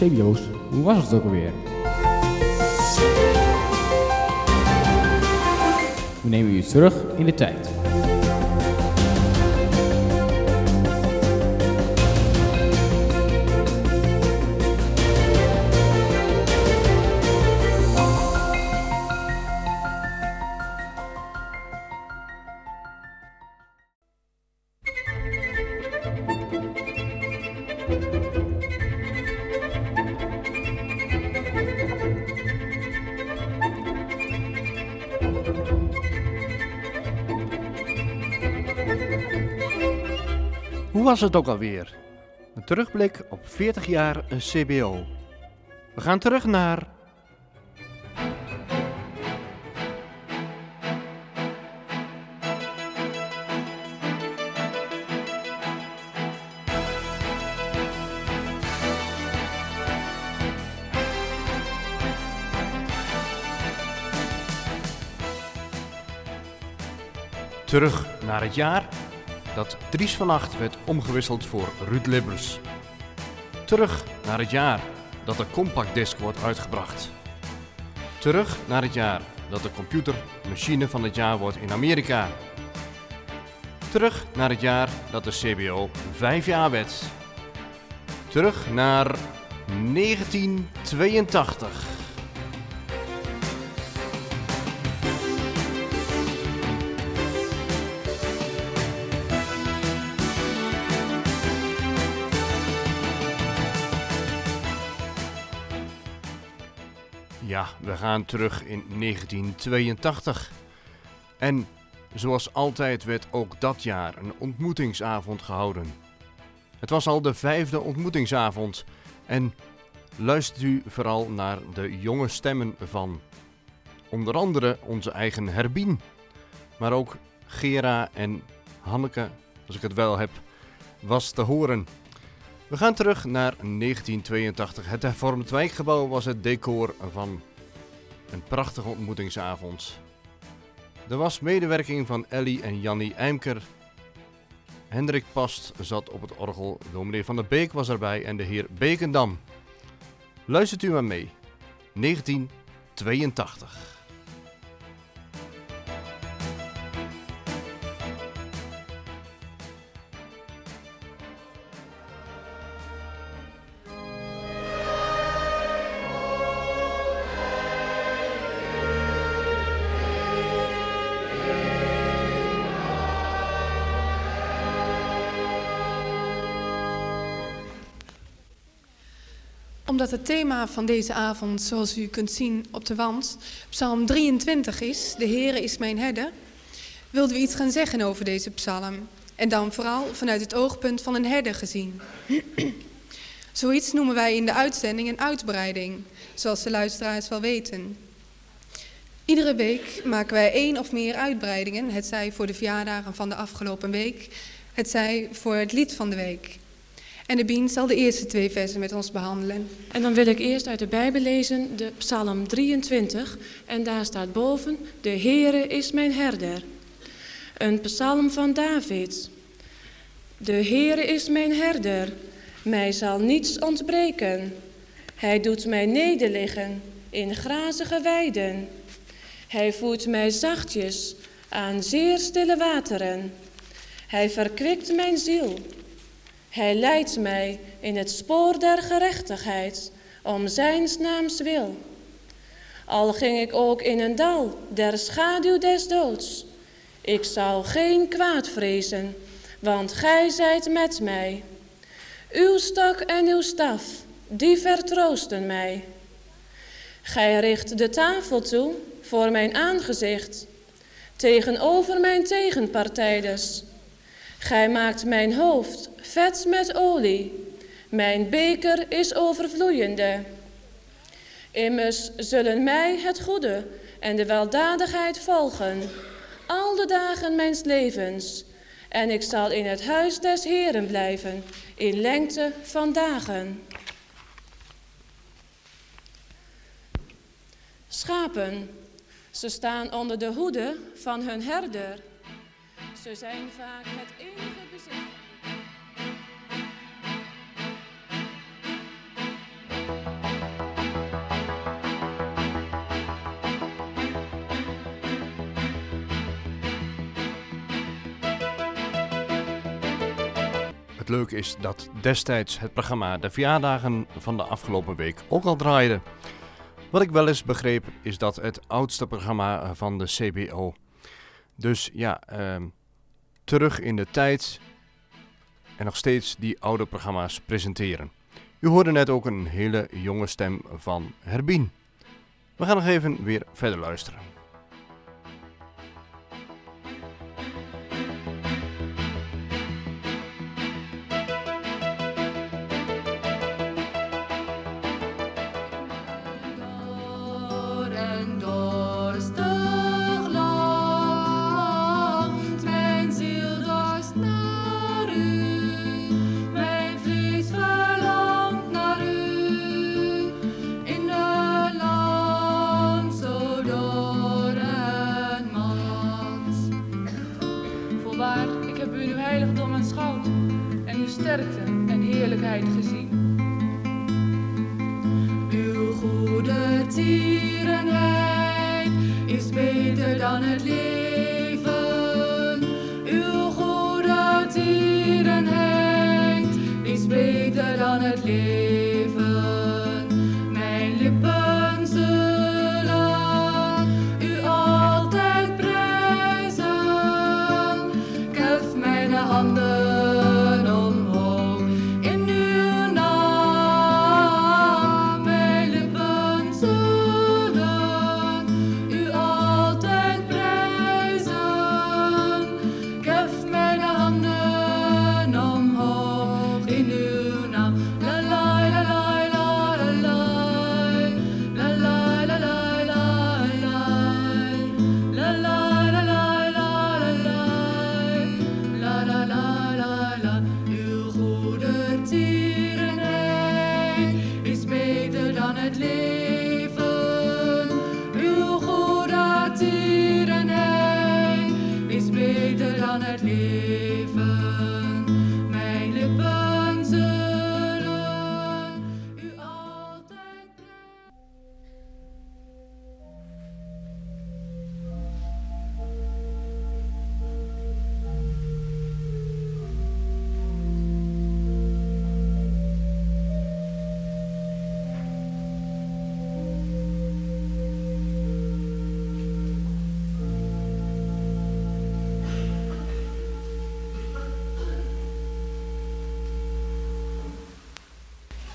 CBO's, hoe was het ook alweer? We nemen u terug in de tijd. Was het ook alweer? Een terugblik op 40 jaar een CBO. We gaan terug naar. Terug naar het jaar dat Dries van Acht werd omgewisseld voor Ruud Libbers. Terug naar het jaar dat de Compact Disc wordt uitgebracht. Terug naar het jaar dat de computermachine van het jaar wordt in Amerika. Terug naar het jaar dat de CBO 5 jaar werd. Terug naar 1982. Ja, we gaan terug in 1982. En zoals altijd werd ook dat jaar een ontmoetingsavond gehouden. Het was al de vijfde ontmoetingsavond en luistert u vooral naar de jonge stemmen van onder andere onze eigen Herbien, maar ook Gera en Hanneke, als ik het wel heb, was te horen. We gaan terug naar 1982. Het hervormd wijkgebouw was het decor van een prachtige ontmoetingsavond. Er was medewerking van Ellie en Jannie Eimker. Hendrik Past zat op het orgel, dominee van der Beek was erbij en de heer Bekendam. Luistert u maar mee. 1982. Omdat het thema van deze avond, zoals u kunt zien op de wand, Psalm 23 is, De Heere is mijn herder, wilden we iets gaan zeggen over deze psalm. En dan vooral vanuit het oogpunt van een herder gezien. Zoiets noemen wij in de uitzending een uitbreiding, zoals de luisteraars wel weten. Iedere week maken wij één of meer uitbreidingen, het zij voor de verjaardagen van de afgelopen week, het zij voor het lied van de week. En de Bien zal de eerste twee versen met ons behandelen. En dan wil ik eerst uit de Bijbel lezen de Psalm 23. En daar staat boven, de Heere is mijn herder. Een psalm van David. De Heere is mijn herder, mij zal niets ontbreken. Hij doet mij nederliggen in grazige weiden. Hij voert mij zachtjes aan zeer stille wateren. Hij verkwikt mijn ziel. Hij leidt mij in het spoor der gerechtigheid, om zijn naams wil. Al ging ik ook in een dal der schaduw des doods, ik zal geen kwaad vrezen, want gij zijt met mij. Uw stok en uw staf, die vertroosten mij. Gij richt de tafel toe voor mijn aangezicht, tegenover mijn tegenpartijders. Gij maakt mijn hoofd vet met olie. Mijn beker is overvloeiende. Immers zullen mij het goede en de weldadigheid volgen, al de dagen mijns levens. En ik zal in het huis des Heren blijven, in lengte van dagen. Schapen, ze staan onder de hoede van hun herder. Ze zijn vaak met enige bezit. Het leuke is dat destijds het programma de verjaardagen van de afgelopen week ook al draaide. Wat ik wel eens begreep is dat het oudste programma van de CBO. Dus ja, ehm, terug in de tijd en nog steeds die oude programma's presenteren. U hoorde net ook een hele jonge stem van Herbien. We gaan nog even weer verder luisteren. Ik heb u uw heiligdom aanschouwd en uw sterkte en heerlijkheid gezien. Uw goede tierenheid is beter dan het leven. Uw goede tierenheid is beter dan het leven.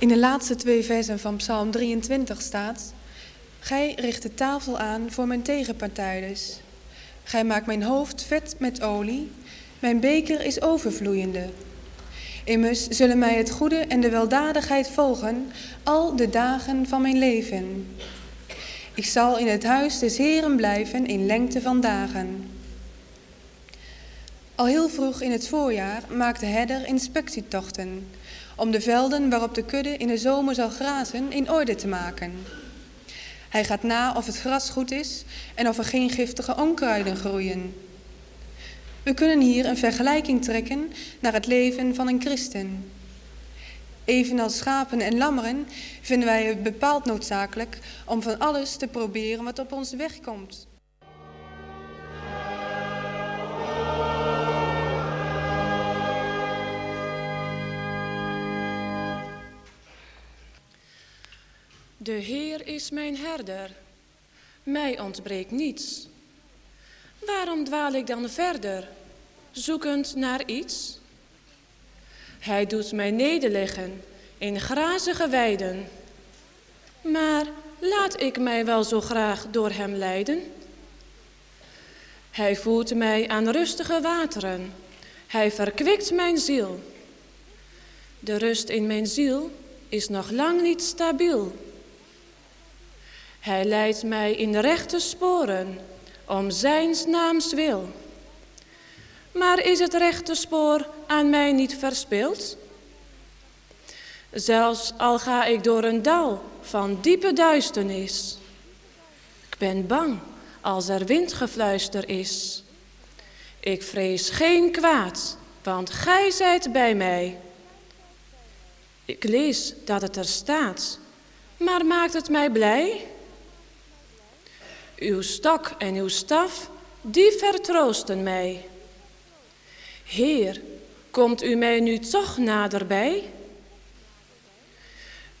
In de laatste twee versen van Psalm 23 staat: Gij richt de tafel aan voor mijn tegenpartijders. Gij maakt mijn hoofd vet met olie, mijn beker is overvloeiende. Immers zullen mij het goede en de weldadigheid volgen al de dagen van mijn leven. Ik zal in het huis des Heren blijven in lengte van dagen. Al heel vroeg in het voorjaar maakt de herder inspectietochten om de velden waarop de kudde in de zomer zal grazen in orde te maken. Hij gaat na of het gras goed is en of er geen giftige onkruiden groeien. We kunnen hier een vergelijking trekken naar het leven van een christen. Evenals schapen en lammeren vinden wij het bepaald noodzakelijk om van alles te proberen wat op onze weg komt. De Heer is mijn herder. Mij ontbreekt niets. Waarom dwaal ik dan verder, zoekend naar iets? Hij doet mij nederliggen in grazige weiden. Maar laat ik mij wel zo graag door hem leiden? Hij voert mij aan rustige wateren. Hij verkwikt mijn ziel. De rust in mijn ziel is nog lang niet stabiel. Hij leidt mij in rechte sporen, om zijns naams wil. Maar is het rechte spoor aan mij niet verspild? Zelfs al ga ik door een dal van diepe duisternis. Ik ben bang als er windgefluister is. Ik vrees geen kwaad, want gij zijt bij mij. Ik lees dat het er staat, maar maakt het mij blij? Uw stok en uw staf, die vertroosten mij. Heer, Komt u mij nu toch naderbij?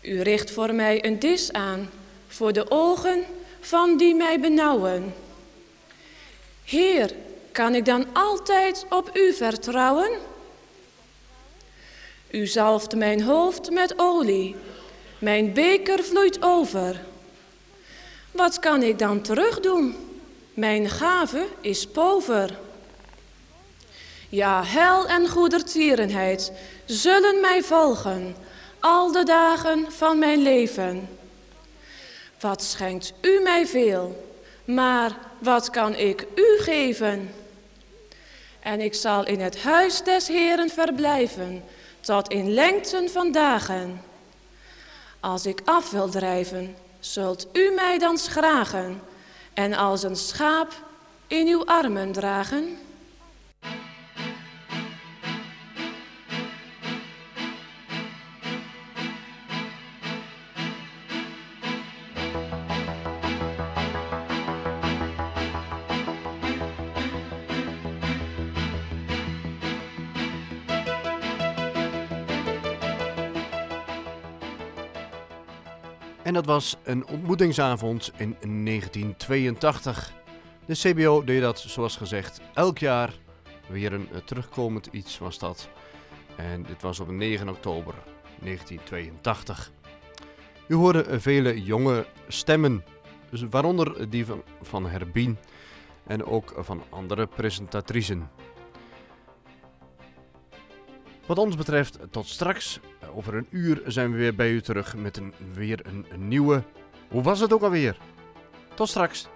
U richt voor mij een dis aan, voor de ogen van die mij benauwen. Heer, kan ik dan altijd op u vertrouwen? U zalft mijn hoofd met olie, mijn beker vloeit over. Wat kan ik dan terugdoen? Mijn gave is pover. Ja, hel en goedertierenheid zullen mij volgen al de dagen van mijn leven. Wat schenkt u mij veel, maar wat kan ik u geven? En ik zal in het huis des Heren verblijven, tot in lengten van dagen. Als ik af wil drijven, zult u mij dan schragen en als een schaap in uw armen dragen? En dat was een ontmoetingsavond in 1982. De CBO deed dat, zoals gezegd, elk jaar. Weer een eh, terugkomend iets was dat. En dit was op 9 oktober 1982. U hoorde eh, vele jonge stemmen, waaronder die van, Herbien en ook van andere presentatricen. Wat ons betreft, tot straks. Over een uur zijn we weer bij u terug met een, weer een, een nieuwe. Hoe was het ook alweer? Tot straks.